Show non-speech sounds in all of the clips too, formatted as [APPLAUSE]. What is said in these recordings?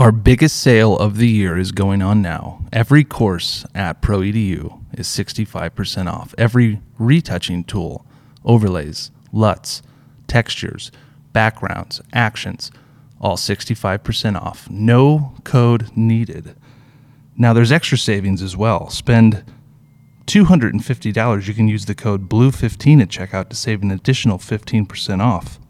Our biggest sale of the year is going on now. Every course at ProEDU is 65% off. Every retouching tool, overlays, LUTs, textures, backgrounds, actions, all 65% off. No code needed. Now there's extra savings as well. Spend $250. You can use the code BLUE15 at checkout to save an additional 15% off.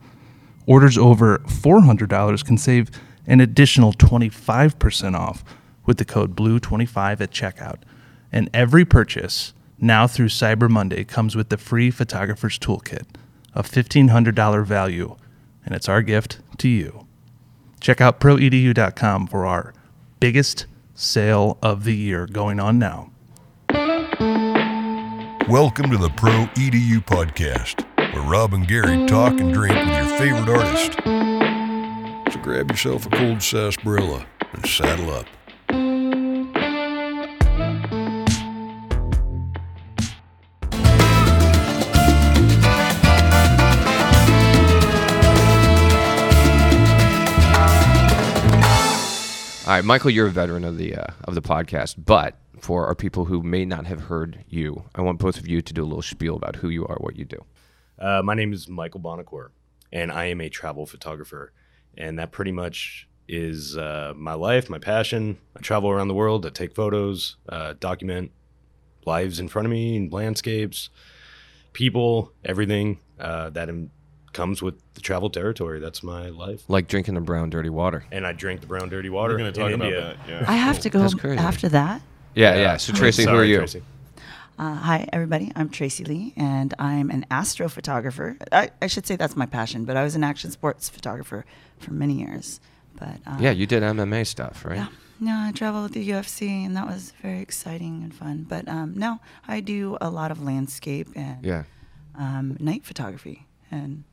Orders over $400 can save an additional 25% off with the code BLUE25 at checkout. And every purchase now through Cyber Monday comes with the free photographer's toolkit, a $1500 value, and it's our gift to you. Check out proedu.com for our biggest sale of the year going on now. Welcome to the Pro EDU podcast, where Rob and Gary talk and drink with your favorite artist. So grab yourself a cold sarsaparilla and saddle up. All right, Michael, you're a veteran of the uh, of the podcast, but for our people who may not have heard you, I want both of you to do a little spiel about who you are, what you do. Uh, my name is Michael Bonocore, and I am a travel photographer. And that pretty much is uh, my life, my passion. I travel around the world, I take photos, uh, document lives in front of me, and landscapes, people, everything uh, that im- comes with the travel territory. That's my life. Like drinking the brown, dirty water. And I drink the brown, dirty water We're going to talk about India. that. Yeah. I have to go That's crazy. after that. Yeah, yeah. So [LAUGHS] Tracy, who are you? Tracy. Uh, hi, everybody. I'm Tracy Lee, and I'm an astrophotographer. I, I should say that's my passion, but I was an action sports photographer for many years. But uh, Yeah, you did MMA stuff, right? yeah, no, I traveled with the UFC, and that was very exciting and fun. But um, no, I do a lot of landscape and Yeah. um, night photography, and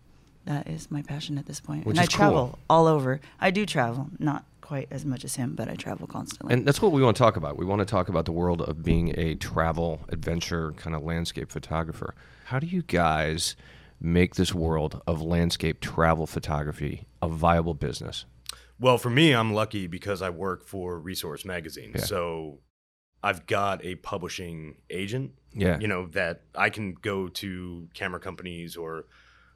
that is my passion at this point. Which and I cool. travel all over. I do travel, not quite as much as him, but I travel constantly. And that's what we want to talk about. We want to talk about the world of being a travel, adventure, kind of landscape photographer. How do you guys make this world of landscape travel photography a viable business? Well, for me, I'm lucky because I work for Resource Magazine. Yeah. So I've got a publishing agent, Yeah. you know, that I can go to camera companies or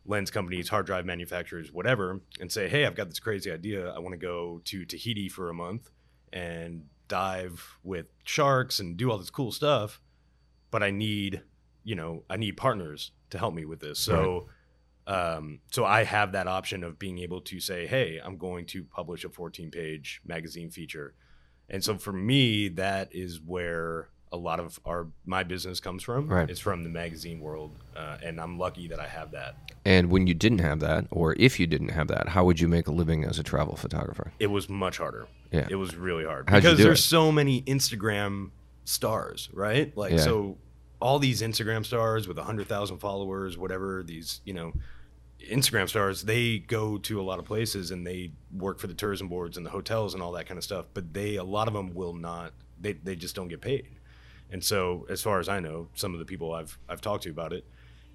lens companies, hard drive manufacturers, whatever, and say, hey, I've got this crazy idea. I want to go to Tahiti for a month and dive with sharks and do all this cool stuff. But I need, you know, I need partners to help me with this. So, um, so I have that option of being able to say, hey, I'm going to publish a 14 page magazine feature. And so for me, that is where a lot of our my business comes from. Right. It's from the magazine world, uh, and I'm lucky that I have that. And when you didn't have that, or if you didn't have that, how would you make a living as a travel photographer? It was much harder. Yeah. It was really hard How'd you because there's it? so many Instagram stars, right? Like Yeah. so all these Instagram stars with 100,000 followers, whatever, these, you know, Instagram stars, they go to a lot of places and they work for the tourism boards and the hotels and all that kind of stuff, but they a lot of them will not they they just don't get paid. And so as far as I know, some of the people I've I've talked to about it,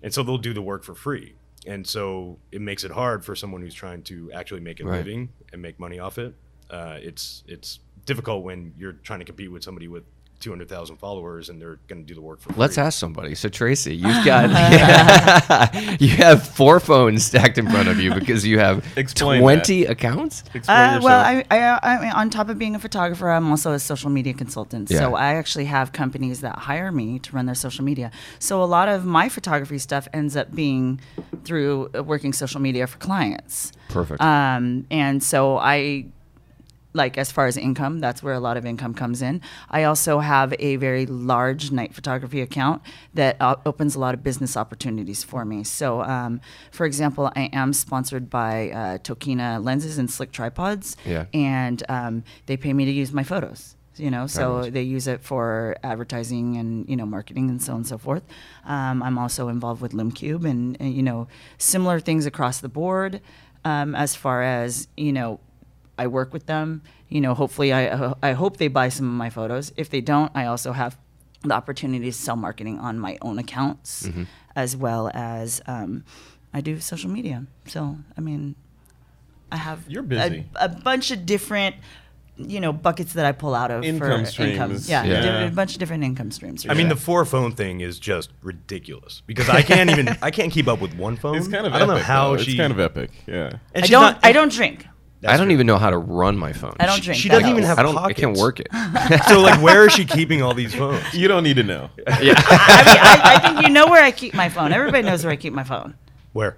and so they'll do the work for free. And so it makes it hard for someone who's trying to actually make a Right. living and make money off it. Uh, it's it's difficult when you're trying to compete with somebody with 200,000 followers and they're going to do the work for free. Let's ask somebody. So Tracy, you've [LAUGHS] got [LAUGHS] you have four phones stacked in front of you because you have Explain twenty accounts. Explain Uh, well. I, I, I mean, on top of being a photographer, I'm also a social media consultant. Yeah. So I actually have companies that hire me to run their social media. So a lot of my photography stuff ends up being through uh, working social media for clients. Perfect. Um, and so I, like, as far as income, that's where a lot of income comes in. I also have a very large night photography account that uh, opens a lot of business opportunities for me. So, um, for example, I am sponsored by uh, Tokina lenses and Slik tripods. Yeah. And um, they pay me to use my photos. You know, so they use it for advertising and you know marketing and so on and so forth. Um, I'm also involved with Lume Cube and, and you know similar things across the board. Um, as far as you know, I work with them. You know, hopefully, I I hope they buy some of my photos. If they don't, I also have the opportunity to sell marketing on my own accounts, as well as um, I do social media. So I mean, I have You're busy. a, a bunch of different you know buckets that I pull out of Income for income. streams. Yeah, Yeah. di- a bunch of different income streams. I mean, the four phone thing is just ridiculous because I can't even [LAUGHS] I can't keep up with one phone. It's kind of I don't epic, know how though. she. It's kind of epic. Yeah. and I don't. not- I don't drink. That's I don't true. even know how to run my phone. I don't She- drink. she that doesn't even much. have I don't. I can't work it. [LAUGHS] So like, where is she keeping all these phones? [LAUGHS] You don't need to know. [LAUGHS] I, mean, I, I think you know where I keep my phone. Everybody knows where I keep my phone. Where?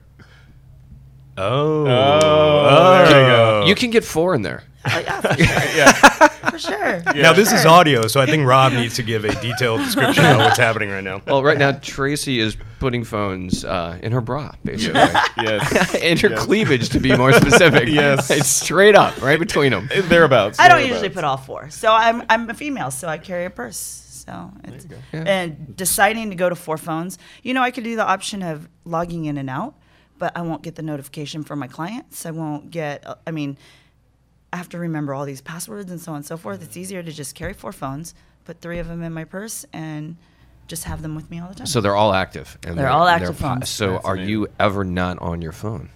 Oh. Oh, there you go. You can get four in there. Oh, [LAUGHS] yeah, for sure. For sure. Now this is audio, so I think Rob needs to give a detailed description of what's happening right now. Well, right now Tracy is putting phones uh, in her bra, basically. Yes. [LAUGHS] in her Yes. cleavage, to be more specific. [LAUGHS] Yes. it's straight up, right between them. Thereabouts. I don't thereabouts. usually put all four. So I'm I'm a female, so I carry a purse. So it's, Yeah. and deciding to go to four phones, you know, I could do the option of logging in and out, but I won't get the notification from my clients. I won't get. uh, I mean, I have to remember all these passwords and so on and so forth. It's easier to just carry four phones, put three of them in my purse, and just have them with me all the time. So they're all active. And They're all active po- phones. So That's are amazing. you ever not on your phone?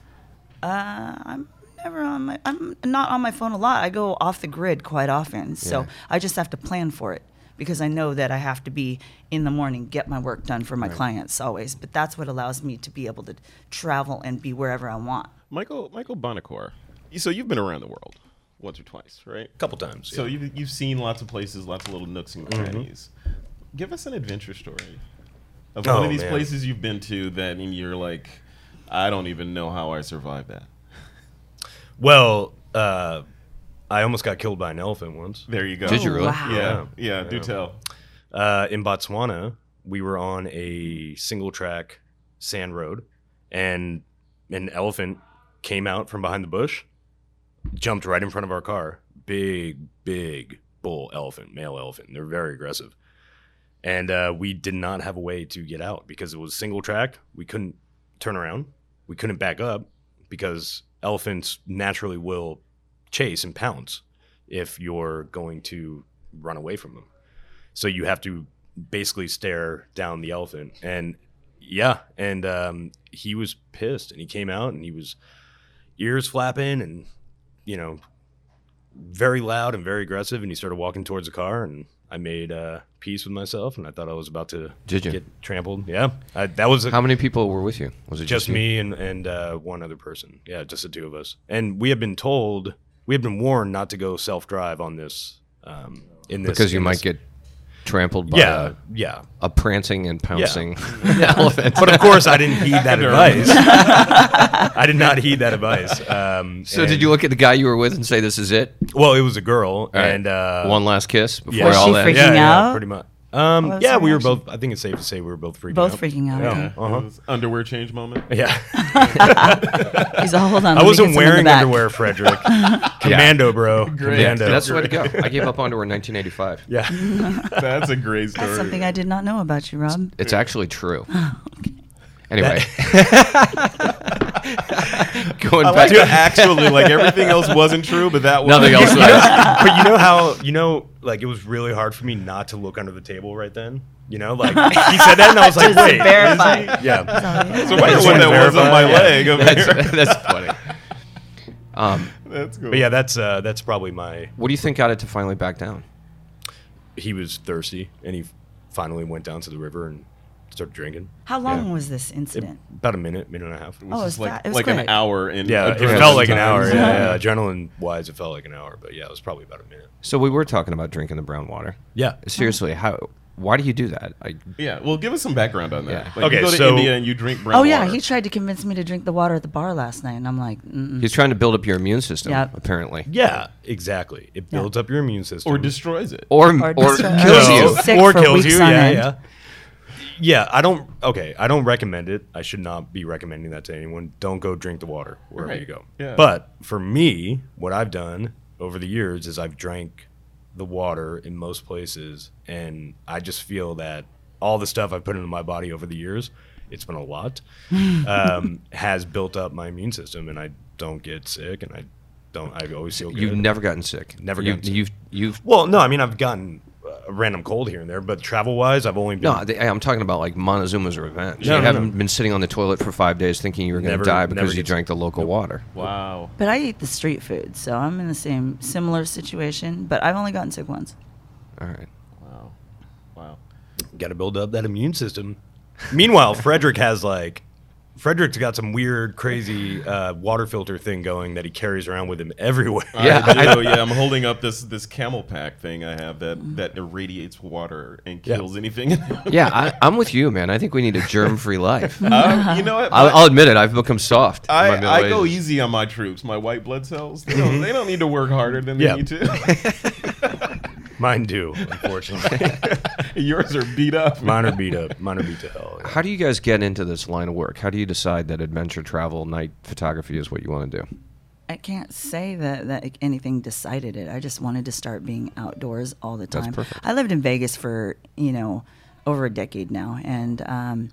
Uh, I'm never on my. I'm not on my phone a lot. I go off the grid quite often, so Yeah. I just have to plan for it because I know that I have to be in the morning, get my work done for my clients always. But that's what allows me to be able to travel and be wherever I want. Michael Michael Bonocore. So you've been around the world once or twice, right? A couple times. So yeah. you've you've seen lots of places, lots of little nooks and crannies. Give us an adventure story of one Oh, of these man. places you've been to that and you're like, I don't even know how I survived that. well, uh, I almost got killed by an elephant once. There you go. Did you really? wow. Yeah, yeah. Do tell. Uh, in Botswana, we were on a single track sand road, and an elephant came out from behind the bush, jumped right in front of our car. Big, big bull elephant, male elephant. They're very aggressive. And uh, we did not have a way to get out because it was single track. We couldn't turn around. We couldn't back up because elephants naturally will chase and pounce if you're going to run away from them. So you have to basically stare down the elephant. And yeah, and um, he was pissed and he came out and he was ears flapping and, you know, very loud and very aggressive. And he started walking towards the car and I made uh, peace with myself and I thought I was about to Did you? get trampled. Yeah, I, that was a, How many people were with you? Was it just you? me and and uh, one other person. Yeah, just the two of us. And we had been told, we had been warned not to go self drive on this. Um, in this Because you might this- get trampled by yeah a, yeah. a prancing and pouncing [LAUGHS] [LAUGHS] elephant. But of course, I didn't heed that advice. [LAUGHS] I did not heed that advice. Um, so did you look at the guy you were with and say, "This is it"? Well, it was a girl, All right. and uh, One last kiss before yeah. All she that. freaking yeah, yeah, pretty much. Um, What was yeah, her we were reaction? both. I think it's safe to say we were both freaking Both out. freaking out. Yeah. okay. Uh-huh. was underwear change moment. [LAUGHS] Yeah, [LAUGHS] He's all, hold on. I let me wasn't some in the wearing back." underwear, Frederick. [LAUGHS] Commando, bro. Yeah, Commando. that's the way to go. I gave up underwear in 1985. Yeah. That's a great story. That's something I did not know about you, Rob. It's actually true. Anyway, [LAUGHS] going I back like to to actually like everything else wasn't true, but that was nothing else. [LAUGHS] Was- but you know how you know like it was really hard for me not to look under the table right then. You know, like he said that, and I was like, Just [LAUGHS] to "Wait, is verify. he?" Yeah, So I wonder just when wanted that to was on my yeah. leg. over here. that's, that's funny. Um, That's cool. but yeah, that's uh, that's probably my. what do you think got it to finally back down? He was thirsty, and he finally went down to the river and started drinking. How long Yeah. was this It- incident? about a minute, minute and a half. It was Oh, just like that- it was like an hour in. Yeah, it felt like an hour. times. Yeah, yeah. adrenaline wise, it felt like an hour, but yeah, it was probably about a minute. So we were talking about drinking the brown water. Yeah. Seriously, how? Why do you do that? I, Yeah, well, give us some background on that. Yeah. Like Okay, you go to so- India and you drink brown Oh yeah, water. he tried to convince me to drink the water at the bar last night, and I'm like, Mm-mm. he's trying to build up your immune system. Yep. Apparently, Yeah, exactly. It builds up your immune system. or destroys it. or Or or, kills you. Sick or kills you. Yeah, yeah. Yeah, I don't. Okay, I don't recommend it. I should not be recommending that to anyone. Don't go drink the water wherever Right, you go. yeah. But for me, what I've done over the years is I've drank the water in most places, and I just feel that all the stuff I've put into my body over the years, it's been a lot, [LAUGHS] um, has built up my immune system, and I don't get sick, and I don't. I always feel good. You've never gotten sick. Never you, gotten sick. You've you've Well, no, I mean I've gotten a random cold here and there, but travel wise, I've only been No, they, I'm talking about like Montezuma's revenge. No, you no, haven't no. been sitting on the toilet for five days thinking you were going to die because you drank the local water. Wow. But I eat the street food, so I'm in the same similar situation. But I've only gotten sick once. All right. Wow. Wow. got to build up that immune system. Meanwhile, Frederick has like Frederick's got some weird, crazy uh, water filter thing going that he carries around with him everywhere. Yeah, I do. yeah, I'm holding up this this CamelBak thing I have that that irradiates water and Yeah. kills anything. Yeah, I, I'm with you, man. I think we need a germ-free [LAUGHS] life. Um, you know what? I'll, I'll admit it. I've become soft. I, I go easy on my troops, my white blood cells. They don't, they don't need to work harder than they Yeah. need to. [LAUGHS] [LAUGHS] Mine do, unfortunately. [LAUGHS] Yours are beat up. Mine are beat up. Mine are beat to hell. yeah. How do you guys get into this line of work? How do you decide that adventure travel, night photography is what you want to do? I can't say that, that anything decided it. I just wanted to start being outdoors all the That's time. perfect. I lived in Vegas for, you know, over a decade now. And, um,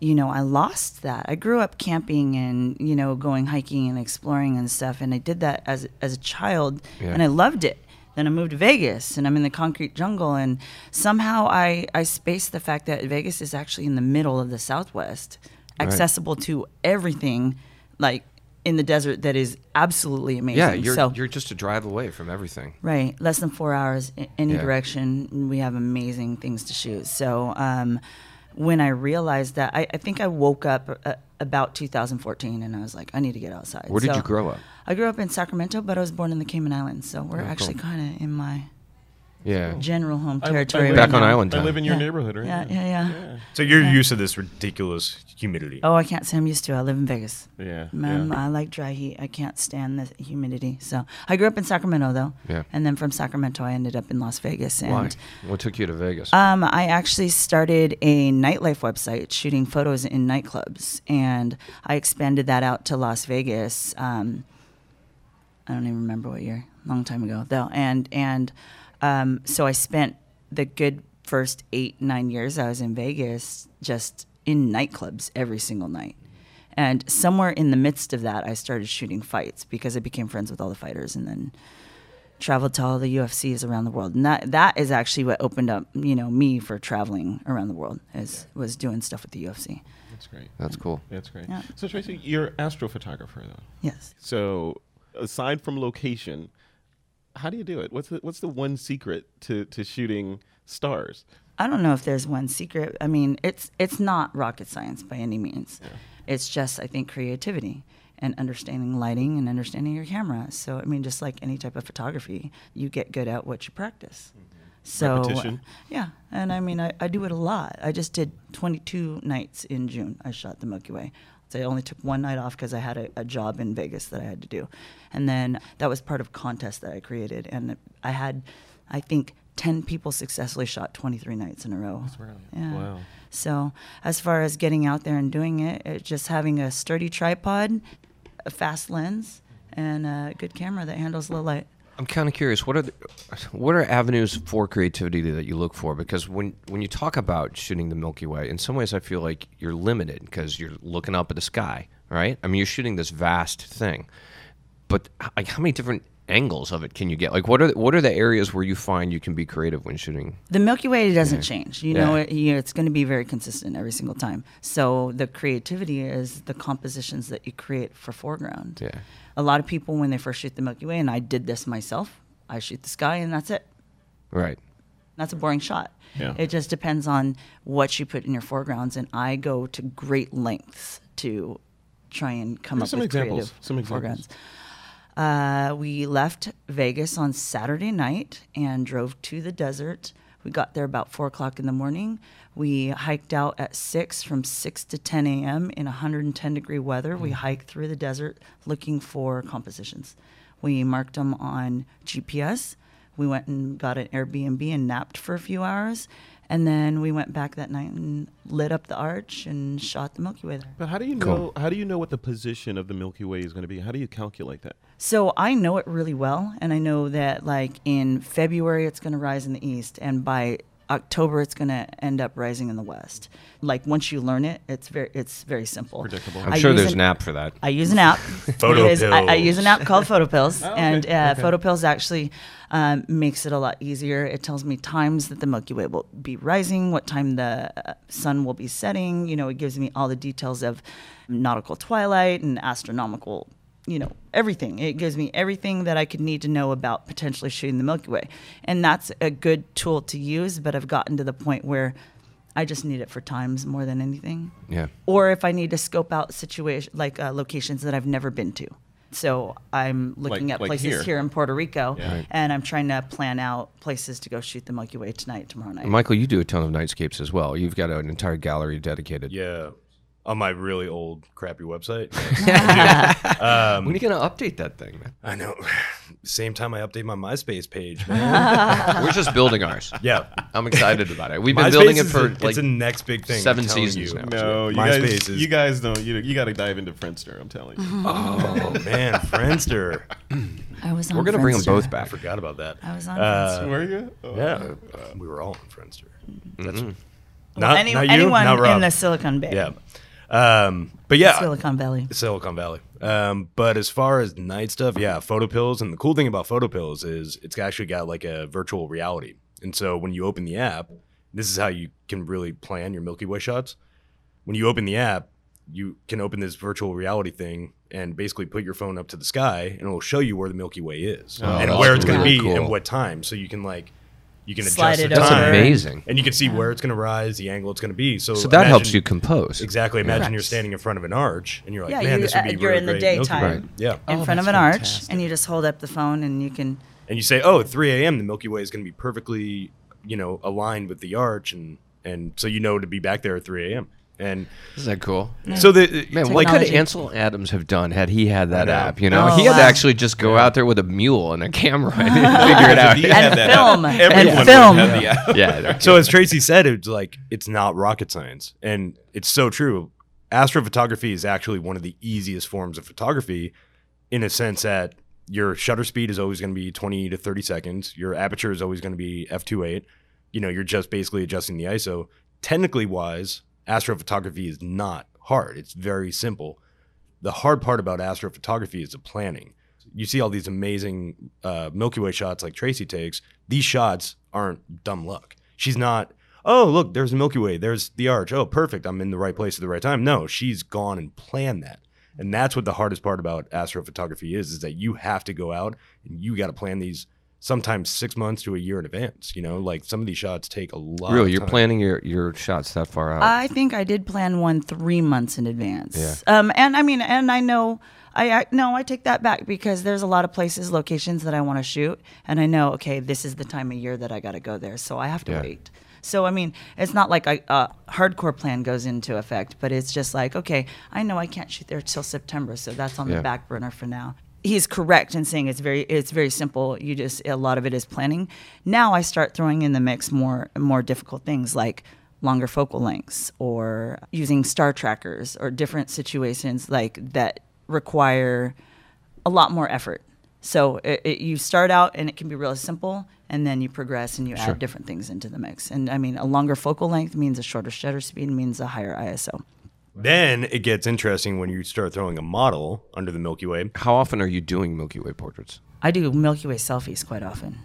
you know, I lost that. I grew up camping and, you know, going hiking and exploring and stuff. And I did that as, as a child Yeah. and I loved it. Then I moved to Vegas and I'm in the concrete jungle. And somehow I, I spaced the fact that Vegas is actually in the middle of the Southwest, Right. accessible to everything like in the desert that is absolutely amazing. Yeah, you're so, you're just a drive away from everything. right, less than four hours in any Yeah. direction. We have amazing things to shoot. So um, when I realized that, I, I think I woke up uh, about 2014 and I was like, I need to get outside. Where did So you grow up? I grew up in Sacramento, but I was born in the Cayman Islands. So we're Oh, actually cool. kind of in my Yeah. general home I- I territory. live- right Back on now. island I time. live in your Yeah. neighborhood, right? Yeah, yeah, yeah. So you're used to this ridiculous humidity. Oh, I can't say I'm used to. it. I live in Vegas. Yeah. Man, yeah. I like dry heat. I can't stand the humidity. So I grew up in Sacramento, though. Yeah. And then from Sacramento, I ended up in Las Vegas. And Why? What took you to Vegas? Um, I actually started a nightlife website shooting photos in nightclubs, and I expanded that out to Las Vegas. Um, I don't even remember what year, long time ago though. And and um, so I spent the good first eight nine years I was in Vegas just in nightclubs every single night. And somewhere in the midst of that, I started shooting fights because I became friends with all the fighters, and then traveled to all the UFCs around the world, and that that is actually what opened up, you know, me for traveling around the world. Is was doing stuff with the UFC. That's great. That's cool. That's great. Yeah. So Tracy, you're astrophotographer though. Yes. So aside from location, how do you do it? What's the what's the one secret to, to shooting stars? I don't know if there's one secret. I mean, it's it's not rocket science by any means. It's just I think creativity and understanding lighting and understanding your camera. So I mean, just like any type of photography, you get good at what you practice. So uh, Repetition. yeah, and I mean, I, I do it a lot. I just did 22 nights in June. I shot the Milky Way. So I only took one night off because I had a, a job in Vegas that I had to do, and then that was part of a contest that I created, and I had, I think, 10 people successfully shot 23 nights in a row. brilliant. Yeah. Wow. So as far as getting out there and doing it, it just having a sturdy tripod, a fast lens, and a good camera that handles low light. I'm kind of curious. What are the, what are avenues for creativity that you look for? Because when when you talk about shooting the Milky Way, in some ways I feel like you're limited because you're looking up at the sky, right? I mean, you're shooting this vast thing, but like how many different angles of it can you get? Like, what are the, what are the areas where you find you can be creative when shooting? The Milky Way doesn't change. You know, it, you, it's going to be very consistent every single time. So the creativity is the compositions that you create for foreground. Yeah. A lot of people, when they first shoot the Milky Way, and I did this myself, I shoot the sky and that's it. Right. That's a boring shot. Yeah. It just depends on what you put in your foregrounds, and I go to great lengths to try and come Give up some with examples. creative Some examples. foregrounds. Uh, we left Vegas on Saturday night and drove to the desert. We got there about four o'clock in the morning. We hiked out at six from six to 10 a.m. in 110 degree weather. We hiked through the desert looking for compositions. We marked them on GPS. We went and got an Airbnb and napped for a few hours. And then we went back that night and lit up the arch and shot the Milky Way there. But how do you Cool. know how do you know what the position of the Milky Way is going to be? How do you calculate that? So I know it really well, and I know that like in February it's going to rise in the east, and by October it's going to end up rising in the west. Like once you learn it, it's very it's very simple. Predictable. I'm I sure use there's an- an app for that. I use an app. Photo [LAUGHS] It is- I, I use an app called [LAUGHS] PhotoPills, Oh, okay, and uh, okay. PhotoPills actually um, makes it a lot easier. It tells me times that the Milky Way will be rising, what time the uh, sun will be setting. You know, it gives me all the details of nautical twilight and astronomical. You know, everything. It gives me everything that I could need to know about potentially shooting the Milky Way, and that's a good tool to use. But I've gotten to the point where I just need it for times more than anything Yeah. or if I need to scope out situation like uh, locations that I've never been to. So I'm looking Like- at like places here. here. in Puerto Rico, Yeah. Right. and I'm trying to plan out places to go shoot the Milky Way tonight, tomorrow night. Michael, you do a ton of nightscapes as well. You've got an entire gallery dedicated. Yeah. On my really old, crappy website. [LAUGHS] [LAUGHS] Um, when are you going to update that thing, man? I know. [SIGHS] Same time I update my MySpace page, man. [LAUGHS] We're just building ours. yeah. I'm excited about it. We've been MySpace building it for a- like it's the next big thing. I'm seven telling seasons you. now. No, you MySpace guys, is- you guys don't. You you got to dive into Friendster. I'm telling you. Oh man, Friendster. I was on We're gonna bring them Friendster. both I back. forgot about that. I was on Uh, Were you? Oh. Yeah, uh, we were all on Friendster. That's mm-hmm. Well, not, any- not you, anyone not in the Silicon Bay, yeah. Um, but yeah, Silicon Valley. Silicon Valley. Um, but as far as night stuff, yeah, PhotoPills. And the cool thing about PhotoPills is it's actually got like a virtual reality. And so when you open the app, this is how you can really plan your Milky Way shots. When you open the app, you can open this virtual reality thing and basically put your phone up to the sky and it will show you where the Milky Way is Oh, and where it's going to really be cool. and what time. So you can like, you can Slide adjust it the That's time. amazing. And you can see where it's going to rise, the angle it's going to be. So, So that helps you compose. Exactly. Imagine Correct. you're standing in front of an arch and you're like, Yeah, man, you- this would be uh, you're really in the great Milky daytime. Right. Yeah. in Oh, front of that's an arch, fantastic. and you just hold up the phone, and you can. And you say, oh, at 3 a.m., the Milky Way is going to be perfectly, you know, aligned with the arch. And, and so you know to be back there at 3 a.m. And Isn't that cool? so the, Man, what could Ansel Adams have done had he had that app? You know, Oh, he had to actually just go out there with a mule and a camera and [LAUGHS] figure it out. If you Yeah, had And film. app, And everyone would film. have the app. yeah. so as Tracy said, it's like, it's not rocket science. And it's so true. Astrophotography is actually one of the easiest forms of photography in a sense that your shutter speed is always going to be 20 to 30 seconds. Your aperture is always going to be f2.8. You know, you're just basically adjusting the ISO. Technically wise, astrophotography is not hard. It's very simple. The hard part about astrophotography is the planning. You see all these amazing uh, Milky Way shots like Tracy takes. These shots aren't dumb luck. She's not, oh, look, there's the Milky Way. There's the arch. Oh, perfect. I'm in the right place at the right time. No, she's gone and planned that. And that's what the hardest part about astrophotography is, is that you have to go out and you got to plan these sometimes six months to a year in advance. You know, like some of these shots take a lot. Really, of you're time. planning your, your shots that far out. I think I did plan one three months in advance. Yeah. Um, and I mean, and I know, I, I no, I take that back because there's a lot of places, locations that I want to shoot, and I know, okay, this is the time of year that I got to go there, so I have to Yeah. wait. So I mean, it's not like a, a hardcore plan goes into effect, but it's just like, okay, I know I can't shoot there till September, so that's on Yeah. the back burner for now. He's correct in saying it's very it's very simple. You just a lot of it is planning. Now I start throwing in the mix more more difficult things like longer focal lengths or using star trackers or different situations like that require a lot more effort. So it, it, you start out and it can be really simple, and then you progress and you Sure. add different things into the mix. And I mean, a longer focal length means a shorter shutter speed means a higher ISO. Then it gets interesting when you start throwing a model under the Milky Way. How often are you doing Milky Way portraits? I do Milky Way selfies quite often.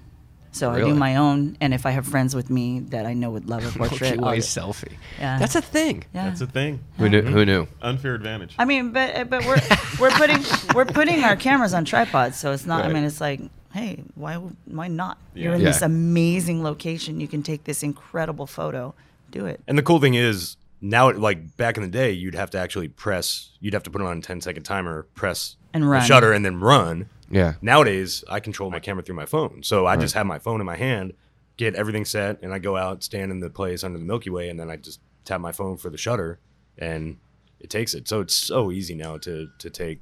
So I do my own, and if I have friends with me that I know would love a [LAUGHS] portrait, Milky Way selfie. Yeah. That's a thing. yeah. That's a thing. Who knew? Mm-hmm. Who knew? Unfair advantage. I mean, but uh, but we're we're putting we're putting our cameras on tripods, so it's not. I mean, it's like, hey, why why not? You're Yeah. in this amazing location. You can take this incredible photo. Do it. And the cool thing is now, like back in the day, you'd have to actually press. You'd have to put it on a 10 second timer, press And the run. shutter, and then run. Yeah. Nowadays, I control my camera through my phone, so I just have my phone in my hand, get everything set, and I go out, stand in the place under the Milky Way, and then I just tap my phone for the shutter, and it takes it. So it's so easy now to to take.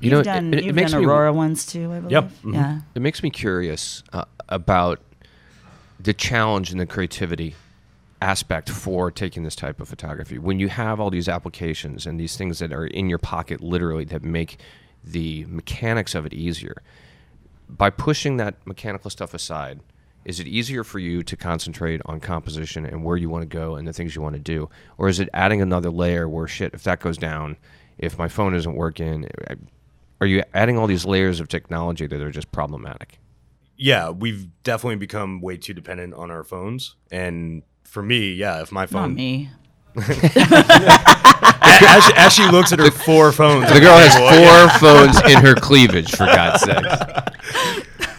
You You've know, done it, it you've makes done me Aurora ones too, I believe. mhm. Yeah. it makes me curious uh, about the challenge and the creativity aspect for taking this type of photography. When you have all these applications and these things that are in your pocket, literally, that make the mechanics of it easier, by pushing that mechanical stuff aside, is it easier for you to concentrate on composition and where you want to go and the things you want to do, or is it adding another layer where shit, if that goes down, if my phone isn't working, are you adding all these layers of technology that are just problematic? yeah, we've definitely become way too dependent on our phones. And for me, yeah, if my phone. Not phone, me. [LAUGHS] as, she, as she looks at her four phones, The girl has four [LAUGHS] phones in her cleavage, for God's sake.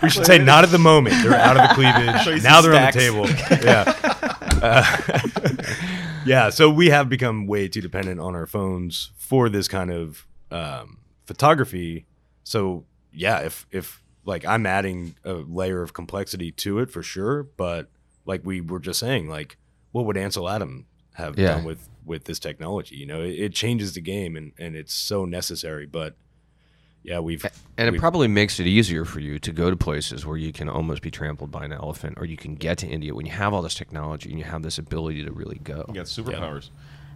We should say not at the moment. They're out of the cleavage. Tracy now they're stacks. on the table. Yeah. Uh, [LAUGHS] yeah. So we have become way too dependent on our phones for this kind of um, photography. So yeah, if if like I'm adding a layer of complexity to it for sure, but like we were just saying, like what would Ansel Adam have Yeah. done with with this technology? You know, it, it changes the game and and it's so necessary. But yeah, we've And it we've- probably makes it easier for you to go to places where you can almost be trampled by an elephant, or you can get to India when you have all this technology and you have this ability to really go. You got superpowers.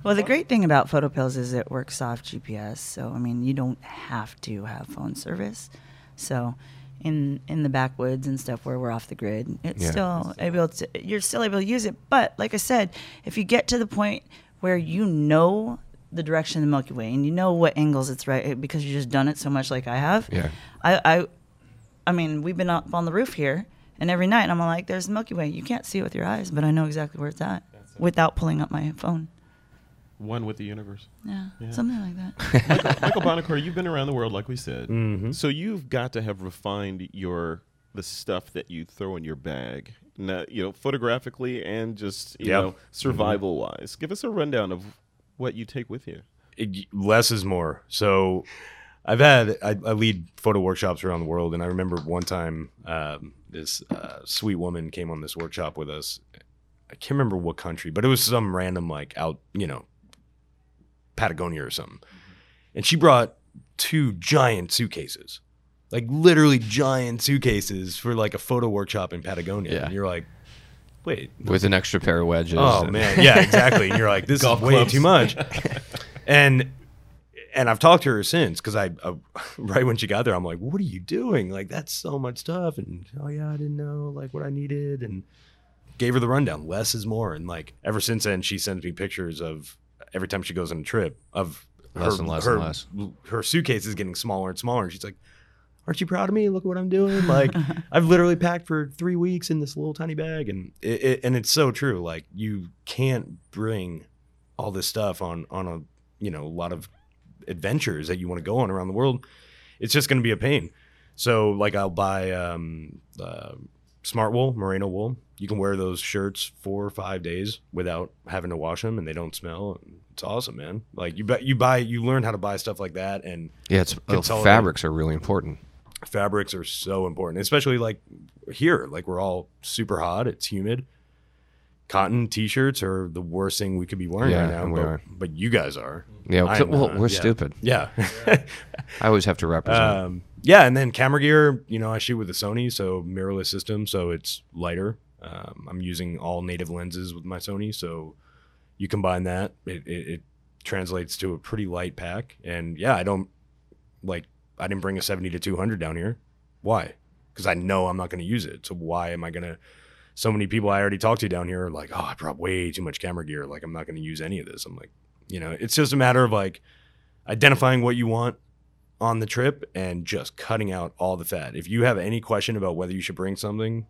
Well, the great thing about PhotoPills is it works off GPS. So, I mean, you don't have to have phone service. So, in in the backwoods and stuff where we're off the grid, it's Yeah. still able to. You're still able to use it. But like I said, if you get to the point where you know the direction of the Milky Way and you know what angles it's right eh, because you just done it so much, like I have. Yeah. I I, I mean, we've been up on the roof here, and every night I'm like, "There's the Milky Way. You can't see it with your eyes, but I know exactly where it's at without pulling up my phone." One with the universe. Yeah, Yeah. something like that. [LAUGHS] Michael Bonocore, you've been around the world, like we said. Mhm. So you've got to have refined your the stuff that you throw in your bag, not, you know, photographically and just you Yep. know survival wise. Give us a rundown of what you take with you. it, less is more. So I've had I, I lead photo workshops around the world, and I remember one time um, this uh, sweet woman came on this workshop with us. I can't remember what country, but it was some random like out, you know, Patagonia or something, and she brought two giant suitcases, like literally giant suitcases for like a photo workshop in Patagonia. Yeah. And you're like, wait, With an extra pair of wedges. Oh man, yeah, exactly. And you're like, this Golf is way clubs. too much. [LAUGHS] and and I've talked to her since because I, I [LAUGHS] right when she got there, I'm like, what are you doing? Like that's so much stuff. And oh yeah, I didn't know like what I needed and gave her the rundown. Less is more. And like ever since then, she sends me pictures of every time she goes on a trip of Less her, and less her, and less. her suitcase is getting smaller and smaller. And she's like. Aren't you proud of me? Look what I'm doing. Like [LAUGHS] I've literally packed for three weeks in this little tiny bag, and it, it and it's so true. Like you can't bring all this stuff on on a you know a lot of adventures that you want to go on around the world. It's just going to be a pain. So like I'll buy um, uh, smart wool, merino wool. You can wear those shirts four or five days without having to wash them, and they don't smell. It's awesome, man. Like you buy, you buy, you learn how to buy stuff like that, and Yeah, it's oh, fabrics are really important. fabrics are so important, especially like here. Like we're all super hot. It's humid. Cotton t-shirts are the worst thing we could be wearing Yeah, right now. we but, are. but you guys are. Yeah, I'm well, not. we're Yeah. stupid. Yeah. [LAUGHS] I always have to represent. um, yeah, and then camera gear. You know, I shoot with a Sony, so mirrorless system, so it's lighter. Um, I'm using all native lenses with my Sony, so you combine that, it, it, it translates to a pretty light pack. And yeah, I don't like. I didn't bring a 70 to 200 down here. Why? Because I know I'm not going to use it. So why am I going to? So many people I already talked to down here are like, "Oh, I brought way too much camera gear. Like, I'm not going to use any of this." I'm like, you know, it's just a matter of like identifying what you want on the trip and just cutting out all the fat. If you have any question about whether you should bring something,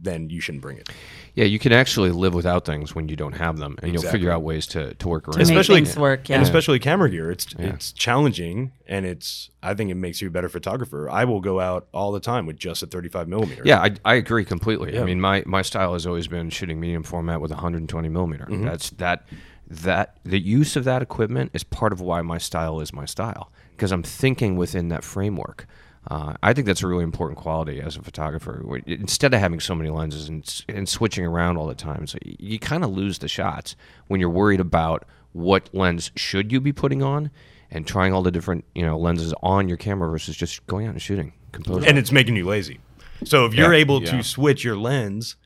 then you shouldn't bring it. yeah, you can actually live without things when you don't have them, and you'll figure out ways to, to work around. To make Especially- things work, yeah. And especially camera gear, it's Yeah. it's challenging and it's I think it makes you a better photographer. I will go out all the time with just a 35 millimeter. Yeah, I, I agree completely. I mean, my, my style has always been shooting medium format with 120 millimeter. Mm-hmm. That's that that the use of that equipment is part of why my style is my style because I'm thinking within that framework. Uh, I think that's a really important quality as a photographer. Instead of having so many lenses and, and switching around all the time, so y- you kind of lose the shots when you're worried about what lens should you be putting on and trying all the different you know lenses on your camera versus just going out and shooting. Composing. and it's making you lazy. So if you're Yeah. able Yeah. to switch your lens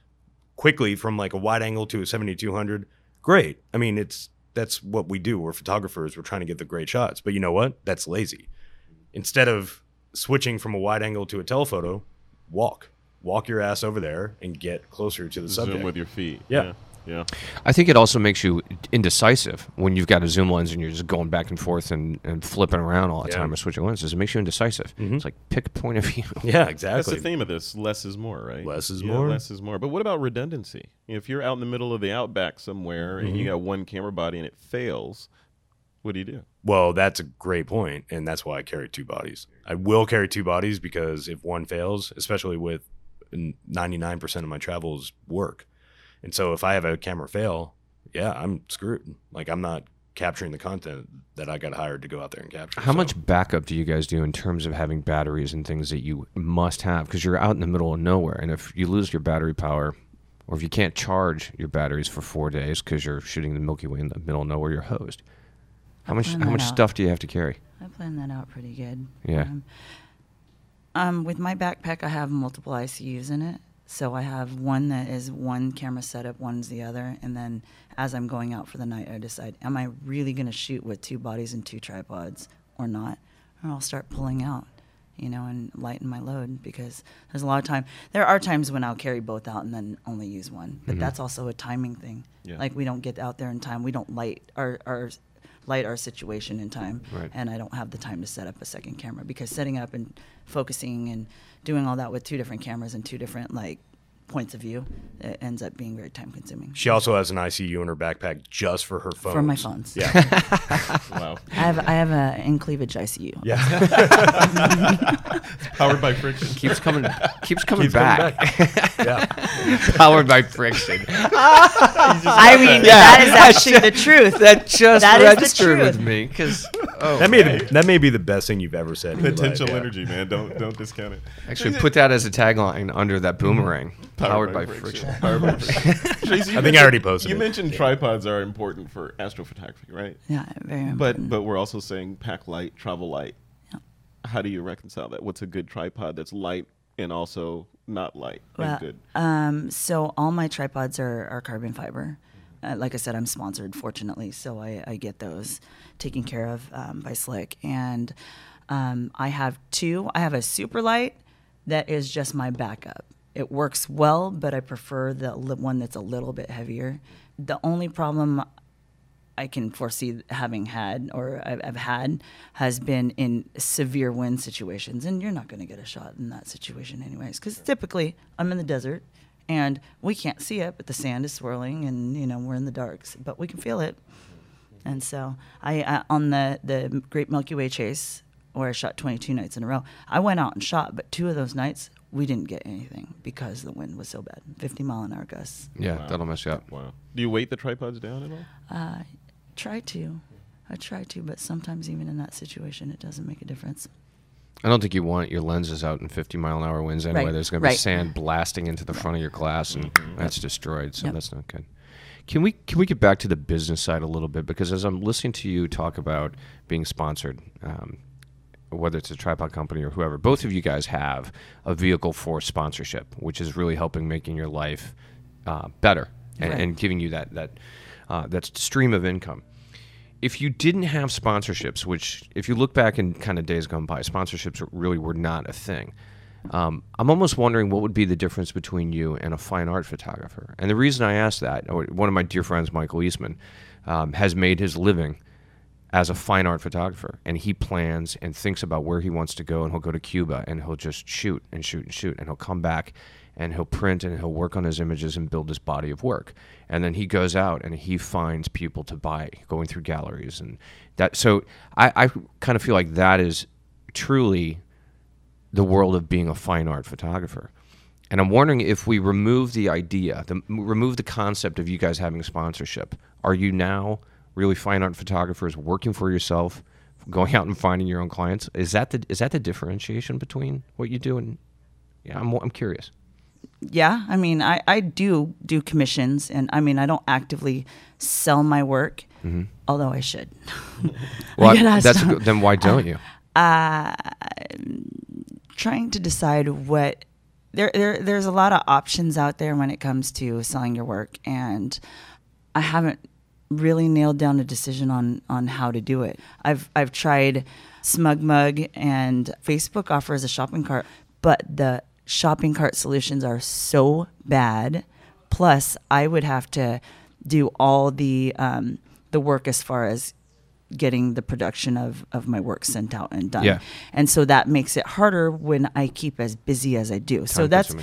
quickly from like a wide angle to a 7200, great. I mean, it's that's what we do. We're photographers. We're trying to get the great shots. But you know what? That's lazy. Instead of switching from a wide angle to a telephoto, walk. walk your ass over there and get closer to the subject. With your feet. Yeah. yeah. Yeah. I think it also makes you indecisive when you've got a zoom lens and you're just going back and forth and, and flipping around all the Yeah. time or switching lenses. It makes you indecisive. It's like pick a point of view. [LAUGHS] Yeah, exactly. That's the theme of this. Less is more, right? Less is Yeah, more. Less is more. But what about redundancy? If you're out in the middle of the outback somewhere and Mm-hmm. you got one camera body and it fails, what do you do? Well, that's a great point, and that's why I carry two bodies. I will carry two bodies because if one fails, especially with ninety nine percent of my travels work, and so if I have a camera fail, yeah, I'm screwed. Like I'm not capturing the content that I got hired to go out there and capture. How So- much backup do you guys do in terms of having batteries and things that you must have? Because you're out in the middle of nowhere, and if you lose your battery power, or if you can't charge your batteries for four days because you're shooting the Milky Way in the middle of nowhere, you're hosed. How much? How much out. stuff do you have to carry? I plan that out pretty good. Yeah. Um, um, with my backpack, I have multiple ICUs in it. So I have one that is one camera setup, one's the other, and then as I'm going out for the night, I decide, am I really going to shoot with two bodies and two tripods or not? Or I'll start pulling out, you know, and lighten my load because there's a lot of time. There are times when I'll carry both out and then only use one, but that's also a timing thing. Yeah. Like we don't get out there in time. We don't light our our light our situation in time, Right. and I don't have the time to set up a second camera because setting up and focusing and doing all that with two different cameras and two different like points of view, it ends up being very time consuming. She also has an ICU in her backpack just for her phone. For my phones. Yeah, [LAUGHS] Wow. I have I have a in cleavage ICU. yeah. [LAUGHS] Powered by friction. Keeps coming. keeps coming Keeps coming back. yeah. [LAUGHS] Powered by friction. [LAUGHS] I mean, that is [LAUGHS] actually the truth. That just That is the registered with me because oh, That may the, that may be the best thing you've ever said. in life, Potential yeah. energy, man. Don't don't discount it. actually put that as a tagline under that mm-hmm. boomerang. Powered, by, friction. Powered by [LAUGHS] friction. Tracy, I think I already posted You it. mentioned tripods are important for astrophotography, right? Yeah, very important. But but we're also saying pack light, travel light. Yeah. How do you reconcile that? What's a good tripod that's light and also not light Well, and good? Um, so all my tripods are, are carbon fiber. Uh, like I said, I'm sponsored, fortunately, so I, I get those taken care of um, by Slik. And um, I have two. I have a super light that is just my backup. It works well, but I prefer the li- one that's a little bit heavier. The only problem I can foresee having had or I've, I've had has been in severe wind situations, and you're not going to get a shot in that situation anyways, because typically I'm in the desert and we can't see it, but the sand is swirling, and you know we're in the darks, but we can feel it. And so I uh, on the the Great Milky Way chase where I shot 22 nights in a row, I went out and shot, but two of those nights we didn't get anything because the wind was so bad, 50 mile an hour gusts. Yeah, Wow. that'll mess you up. Wow. Do you weight the tripods down at all? Uh, try to. I try to, but sometimes even in that situation, it doesn't make a difference. I don't think you want your lenses out in 50 mile an hour winds anyway. Right, There's going to be right. sand blasting into the front of your glass, and that's destroyed. So Yep. that's not good. Can we can we get back to the business side a little bit? Because as I'm listening to you talk about being sponsored, um, whether it's a tripod company or whoever, both of you guys have a vehicle for sponsorship, which is really helping making your life uh, better and, Right. and giving you that that uh, that stream of income if you didn't have sponsorships, which if you look back in kind of days gone by, sponsorships really were not a thing. Um, I'm almost wondering what would be the difference between you and a fine art photographer. And the reason I ask that, one of my dear friends, Michael Eastman, um, has made his living as a fine art photographer, and he plans and thinks about where he wants to go, and he'll go to Cuba and he'll just shoot and shoot and shoot, and he'll come back and he'll print and he'll work on his images and build his body of work, and then he goes out and he finds people to buy, going through galleries and that. So I, I kind of feel like that is truly the world of being a fine art photographer. And I'm wondering if we remove the idea, the, remove the concept of you guys having sponsorship, are you now really fine art photographers working for yourself, going out and finding your own clients? Is that the is that the differentiation between what you do and yeah, I'm I'm curious. Yeah, I mean, I, I do do commissions, and I mean, I don't actively sell my work, mm-hmm. although I should. [LAUGHS] Well, asked that's good- then why don't you? Uh, trying to decide what there, there there's a lot of options out there when it comes to selling your work and I haven't really nailed down a decision on on how to do it. I've I've tried SmugMug and Facebook offers a shopping cart, but the shopping cart solutions are so bad. Plus, I would have to do all the um, the work as far as getting the production of, of my work sent out and done. Yeah. And so that makes it harder when I keep as busy as I do. so that's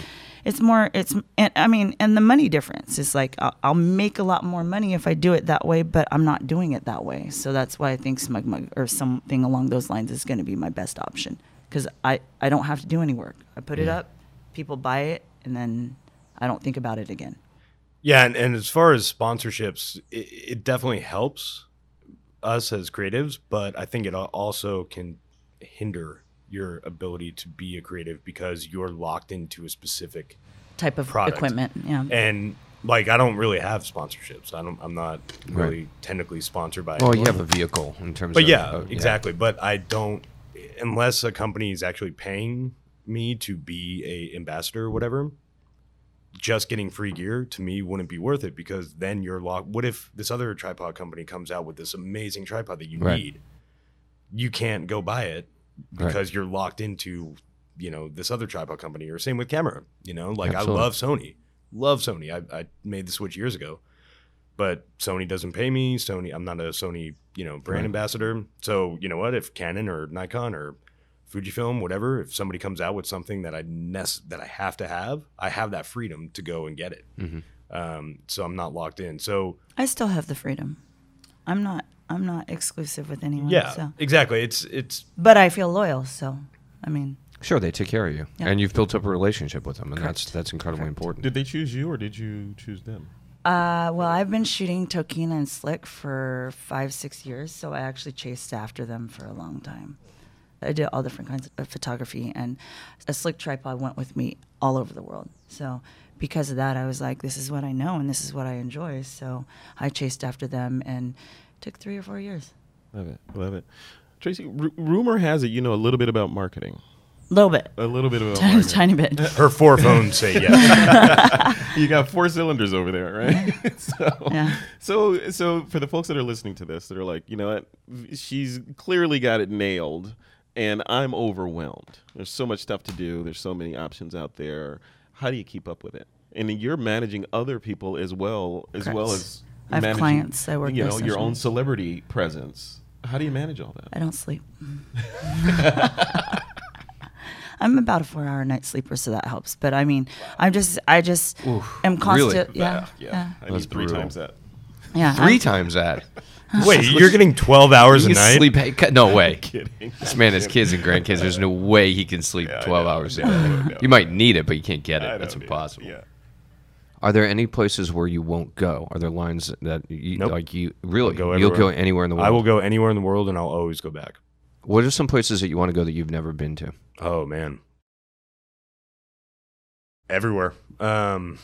it's more it's and I mean and the money difference is like I'll, I'll make a lot more money if I do it that way, but I'm not doing it that way. So that's why I think SmugMug or something along those lines is going to be my best option because I I don't have to do any work. I put it up, people buy it, and then I don't think about it again. Yeah, and, and as far as sponsorships, it, it definitely helps us as creatives, but I think it also can hinder your ability to be a creative because you're locked into a specific Type of Product. equipment, yeah. and like I don't really have sponsorships. I don't. I'm not really technically sponsored by. Well, you have a vehicle in terms But of. yeah, uh, of- exactly. But I don't unless a company is actually paying me to be a ambassador or whatever. Just getting free gear to me wouldn't be worth it because then you're locked. What if this other tripod company comes out with this amazing tripod that you Right. need? You can't go buy it Right. because you're locked into you know this other tripod company or same with camera. You know, like Absolutely. I love Sony, love Sony. I, I made the switch years ago, but Sony doesn't pay me. Sony, I'm not a Sony, you know, brand Right. ambassador. So you know what? If Canon or Nikon or Fujifilm, whatever, if somebody comes out with something that I nest that I have to have, I have that freedom to go and get it. Mhm. Um, so I'm not locked in. So I still have the freedom. I'm not I'm not exclusive with anyone. yeah, So. exactly. It's it's But I feel loyal, so I mean Sure, they take care of you, Yeah. and you've built up a relationship with them, and that's that's incredibly Correct. important. Did they choose you or did you choose them? Uh, well, I've been shooting Tokina and Slik for five, six years, so I actually chased after them for a long time. I did all different kinds of photography, and a Slik tripod went with me all over the world. So because of that, I was like, this is what I know and this is what I enjoy. So I chased after them and took three or four years. Love it. Love it. Tracy, r- rumor has it you know a little bit about marketing. A little bit, A little bit about [LAUGHS] tiny, tiny bit. [LAUGHS] her four phones say yes. [LAUGHS] you got four cylinders over there, right? so, Yeah. so, so for the folks that are listening to this, that are like, you know what, she's clearly got it nailed, and I'm overwhelmed. There's so much stuff to do. There's so many options out there. How do you keep up with it? And you're managing other people as well, as well as I have managing, clients I work You with know, your own celebrity presence. How do you manage all that? I don't sleep. [LAUGHS] I'm about a four-hour night sleeper, so that helps. But I mean, I'm just, I just am constant. Yeah, yeah, I That's need three brutal. times that. Yeah. 3 I'm- times that. [LAUGHS] Wait, you're getting 12 hours a You night? sleep. No [LAUGHS] way. Kidding. This man has kids and grandkids. There's no way he can sleep Yeah, I 12 know. hours a No, day. no, no. You might need it, but you can't get I it. That's don't need it. impossible. Yeah. Are there any places where you won't go? Are there lines that you Nope. like? You really? go You'll go anywhere in the world. I will go anywhere in the world and I'll always go back. What are some places that you want to go that you've never been to? Oh man. Everywhere. Um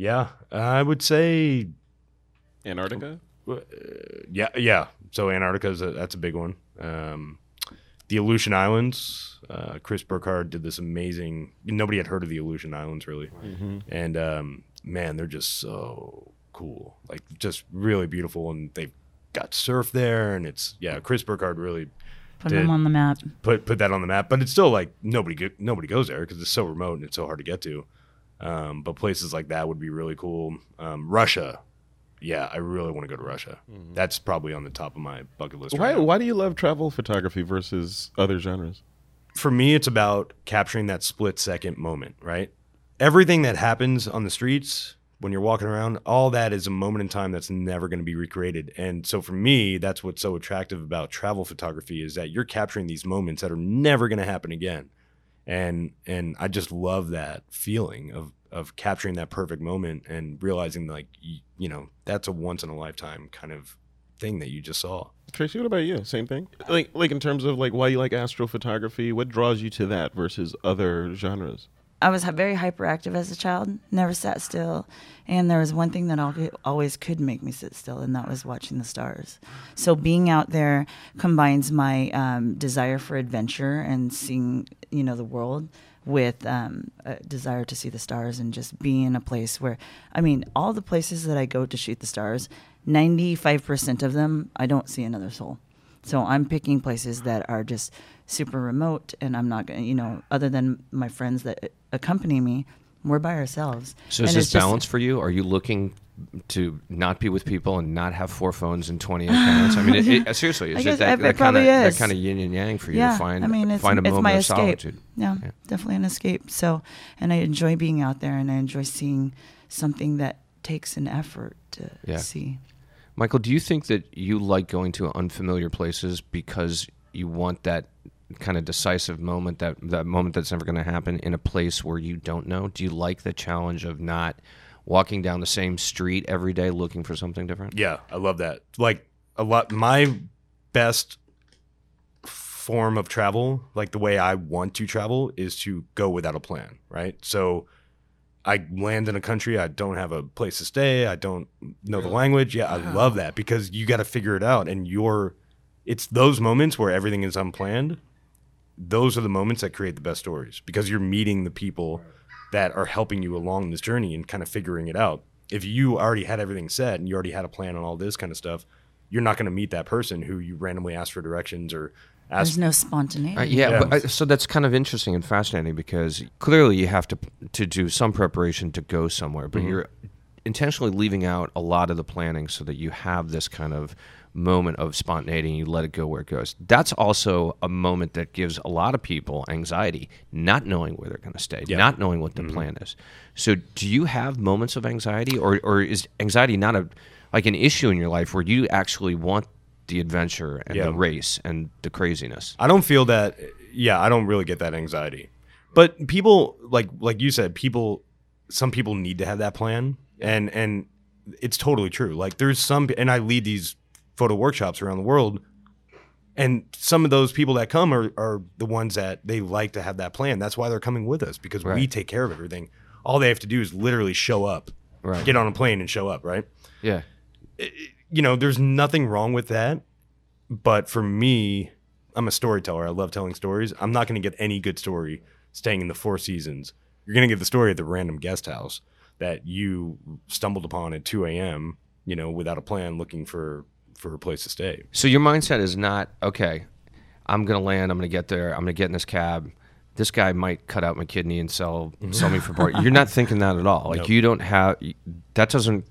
Yeah, I would say Antarctica? yeah, yeah. So Antarctica is a, that's a big one. Um the Aleutian Islands, uh, Chris Burkard did this amazing. Nobody had heard of the Aleutian Islands really, Mm-hmm. and um, man, they're just so cool. Like just really beautiful, and they've got surf there, and it's yeah. Chris Burkard really Put them on the map. put put that on the map. But it's still like nobody go, nobody goes there because it's so remote and it's so hard to get to. Um, but places like that would be really cool. Um, Russia, yeah, I really want to go to Russia. That's probably on the top of my bucket list. Why, Right why do you love travel photography versus other genres? For me, it's about capturing that split second moment. Right, everything that happens on the streets when you're walking around, all that is a moment in time that's never going to be recreated. And so for me, that's what's so attractive about travel photography is that you're capturing these moments that are never going to happen again. And and I just love that feeling of of capturing that perfect moment and realizing like you, you know, that's a once in a lifetime kind of thing that you just saw. Tracy, what about you? Same thing? Like, like in terms of like why you like astrophotography, what draws you to that versus other genres? I was very hyperactive as a child, never sat still. And there was one thing that al- always could make me sit still, and that was watching the stars. So being out there combines my um, desire for adventure and seeing, you know, the world with um, a desire to see the stars and just be in a place where, I mean, all the places that I go to shoot the stars, 95% of them, I don't see another soul. So I'm picking places that are just super remote, and I'm not going. to You know, other than my friends that accompany me, we're by ourselves. So is And this it's just- balance for you? Are you looking to not be with people and not have four phones and 20 accounts? I mean, it, it, [LAUGHS] seriously, is it that, that kind of that is. kind of yin and yang for you yeah, to find I mean, it's, find a it's moment my of escape. solitude? Yeah, Yeah. definitely an escape. So, and I enjoy being out there, and I enjoy seeing something that takes an effort to Yeah. see. Michael, do you think that you like going to unfamiliar places because you want that kind of decisive moment, that that moment that's never going to happen in a place where you don't know? Do you like the challenge of not walking down the same street every day looking for something different? Yeah, I love that. Like a lot my best form of travel, like the way I want to travel is to go without a plan, right? So I land in a country, I don't have a place to stay, I don't know the language. Yeah, I love that because you got to figure it out and you're it's those moments where everything is unplanned. Those are the moments that create the best stories because you're meeting the people that are helping you along this journey and kind of figuring it out. If you already had everything set and you already had a plan on all this kind of stuff, you're not going to meet that person who you randomly ask for directions or ask. There's no spontaneity. Uh, yeah, Yeah. But, uh, so that's kind of interesting and fascinating because clearly you have to to do some preparation to go somewhere, but you're intentionally leaving out a lot of the planning so that you have this kind of moment of spontaneity and you let it go where it goes. That's also a moment that gives a lot of people anxiety, not knowing where they're going to stay, Yeah. not knowing what the mm-hmm. plan is. So, do you have moments of anxiety, or or is anxiety not a like an issue in your life where you actually want the adventure and Yeah. the race and the craziness? I don't feel that. Yeah, I don't really get that anxiety. But people, like like you said, people, some people need to have that plan, and and it's totally true. Like there's some, and I lead these photo workshops around the world, and some of those people that come are are the ones that they like to have that plan. That's why they're coming with us because we take care of everything. All they have to do is literally show up, Right. get on a plane and show up, right? Yeah. you know, there's nothing wrong with that. But for me, I'm a storyteller. I love telling stories. I'm not going to get any good story staying in the Four Seasons. You're going to get the story at the random guest house that you stumbled upon at 2 a.m. You know, without a plan, looking for for a place to stay. So your mindset is not okay. I'm gonna land. I'm gonna get there. I'm gonna get in this cab. This guy might cut out my kidney and sell sell me for part. You're not thinking that at all. Like Nope. you don't have that doesn't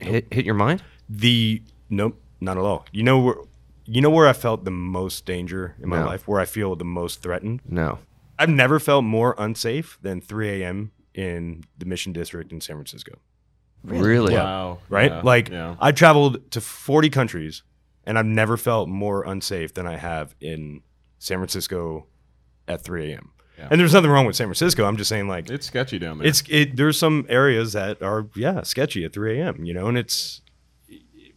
hit hit your mind. The nope, not at all. You know where you know where I felt the most danger in my No. life, where I feel the most threatened. No. I've never felt more unsafe than 3 a.m. in the Mission District in San Francisco. Really? Wow. right? Yeah, Like yeah. I traveled to 40 countries and I've never felt more unsafe than I have in San Francisco at 3 a.m. Yeah. And there's nothing wrong with San Francisco. I'm just saying like it's sketchy down there. it's it there's some areas that are yeah, sketchy at 3 a.m., you know, and it's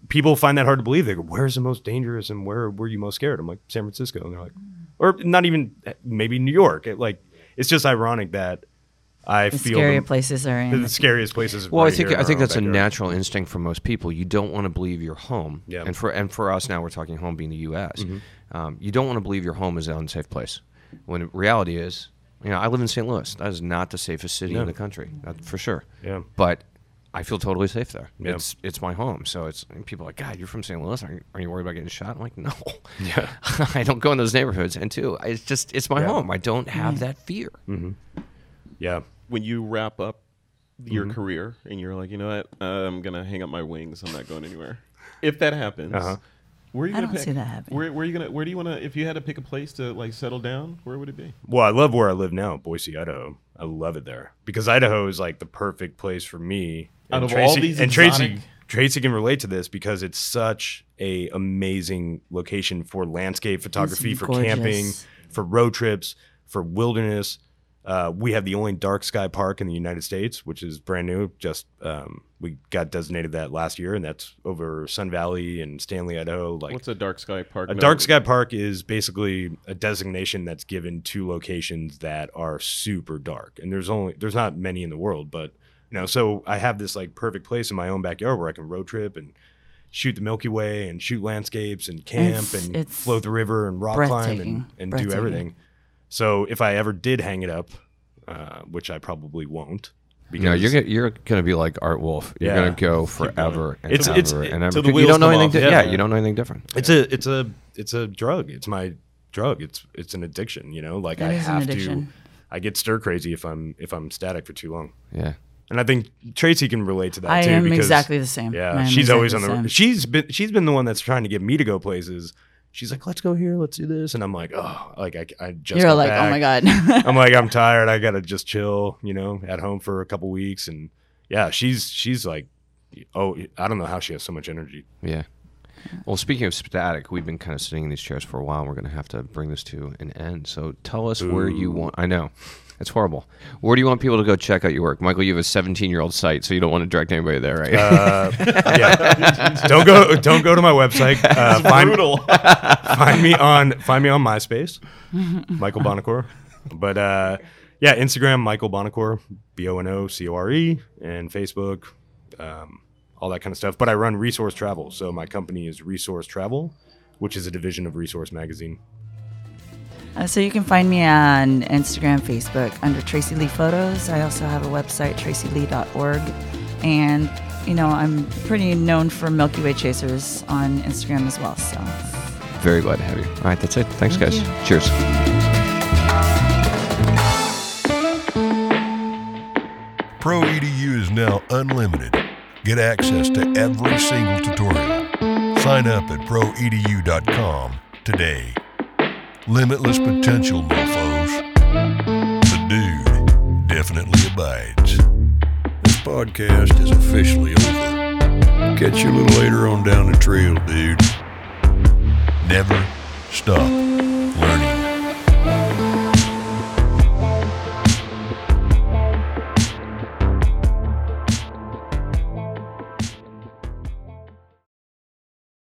people find that hard to believe. They go, "Where's the most dangerous and where were you most scared?" I'm like, "San Francisco." And they're like, or not even eh, maybe New York. It, like it's just ironic that I The feel scarier the, places are in. the scariest places. Well, I think I think our own that's a natural instinct for most people. You don't want to believe your home. Yeah. And for and for us now, we're talking home being the U.S. Um, you don't want to believe your home is an unsafe place. When reality is, you know, I live in St. Louis. That is not the safest city No. in the country, that, for sure. Yeah. But I feel totally safe there. Yeah. It's it's my home. So it's and people are like, God, you're from St. Louis. Are you, are you worried about getting shot? I'm like, no. Yeah. [LAUGHS] I don't go in those neighborhoods. And two, it's just it's my Yeah. home. I don't have that fear. Yeah. When you wrap up your Mm-hmm. career and you're like, you know what, I'm gonna hang up my wings. I'm not going anywhere. If that happens, Uh-huh. where are you I gonna don't pick? see that happening. Where, where are you gonna? Where do you want to? If you had to pick a place to like settle down, where would it be? Well, I love where I live now, Boise, Idaho. I love it there because Idaho is like the perfect place for me. Out And of all Tracy- these and Tracy, exotic- Tracy can relate to this because it's such a amazing location for landscape photography, for camping, for road trips, for wilderness. Uh, we have the only dark sky park in the United States, which is brand new. Just um, we got designated that last year, and that's over Sun Valley and Stanley, Idaho. Like What's a dark sky park? a No, dark sky park is basically a designation that's given to locations that are super dark, and there's only there's not many in the world, but you know, so I have this like perfect place in my own backyard where I can road trip and shoot the Milky Way and shoot landscapes and camp It's- and it's float the river and rock climb and, and do everything. So if I ever did hang it up, uh, which I probably won't, because No, you're gonna, you're gonna be like Art Wolfe. You're Yeah. gonna go forever and It's- ever it's- and ever. the you don't know anything. off. di- Yeah. yeah, you don't know anything different. It's a it's a it's a drug. It's my drug. It's it's an addiction. You know, like It I have to. I get stir crazy if I'm if I'm static for too long. Yeah. And I think Tracy can relate to that I too. am because, exactly the same. Yeah, am she's always on the. the same. She's been she's been the one that's trying to get me to go places. She's like, let's go here, let's do this, and I'm like, oh, like I, I just. You're got like, oh back. oh my god. [LAUGHS] I'm like, I'm [LAUGHS] tired. I gotta just chill, you know, at home for a couple weeks, and yeah, she's she's like, oh, I don't know how she has so much energy. Yeah. Well, speaking of static, we've been kind of sitting in these chairs for a while. and We're going to have to bring this to an end. So tell us where you want. I know. It's horrible. Where do you want people to go check out your work? Michael, you have a 17 year old site, so you don't want to direct anybody there, right? Uh, yeah, [LAUGHS] don't go don't go to my website. Uh, find, [LAUGHS] find me on find me on MySpace, Michael Bonocore. But uh, yeah, Instagram Michael Bonocore, B O N O C O R E, and Facebook, um, all that kind of stuff. But I run Resource Travel, so my company is Resource Travel, which is a division of Resource Magazine. Uh, so you can find me on Instagram, Facebook under Tracy Lee Photos. I also have a website, tracylee.org. And, you know, I'm pretty known for Milky Way Chasers on Instagram as well. So Very glad to have you. All right, that's it. Thanks, Thank guys. you. Cheers. Pro EDU is now unlimited. Get access to every single tutorial. Sign up at proedu.com today. Limitless potential, mofos. The dude definitely abides. This podcast is officially over. Catch you a little later on down the trail, dude. Never stop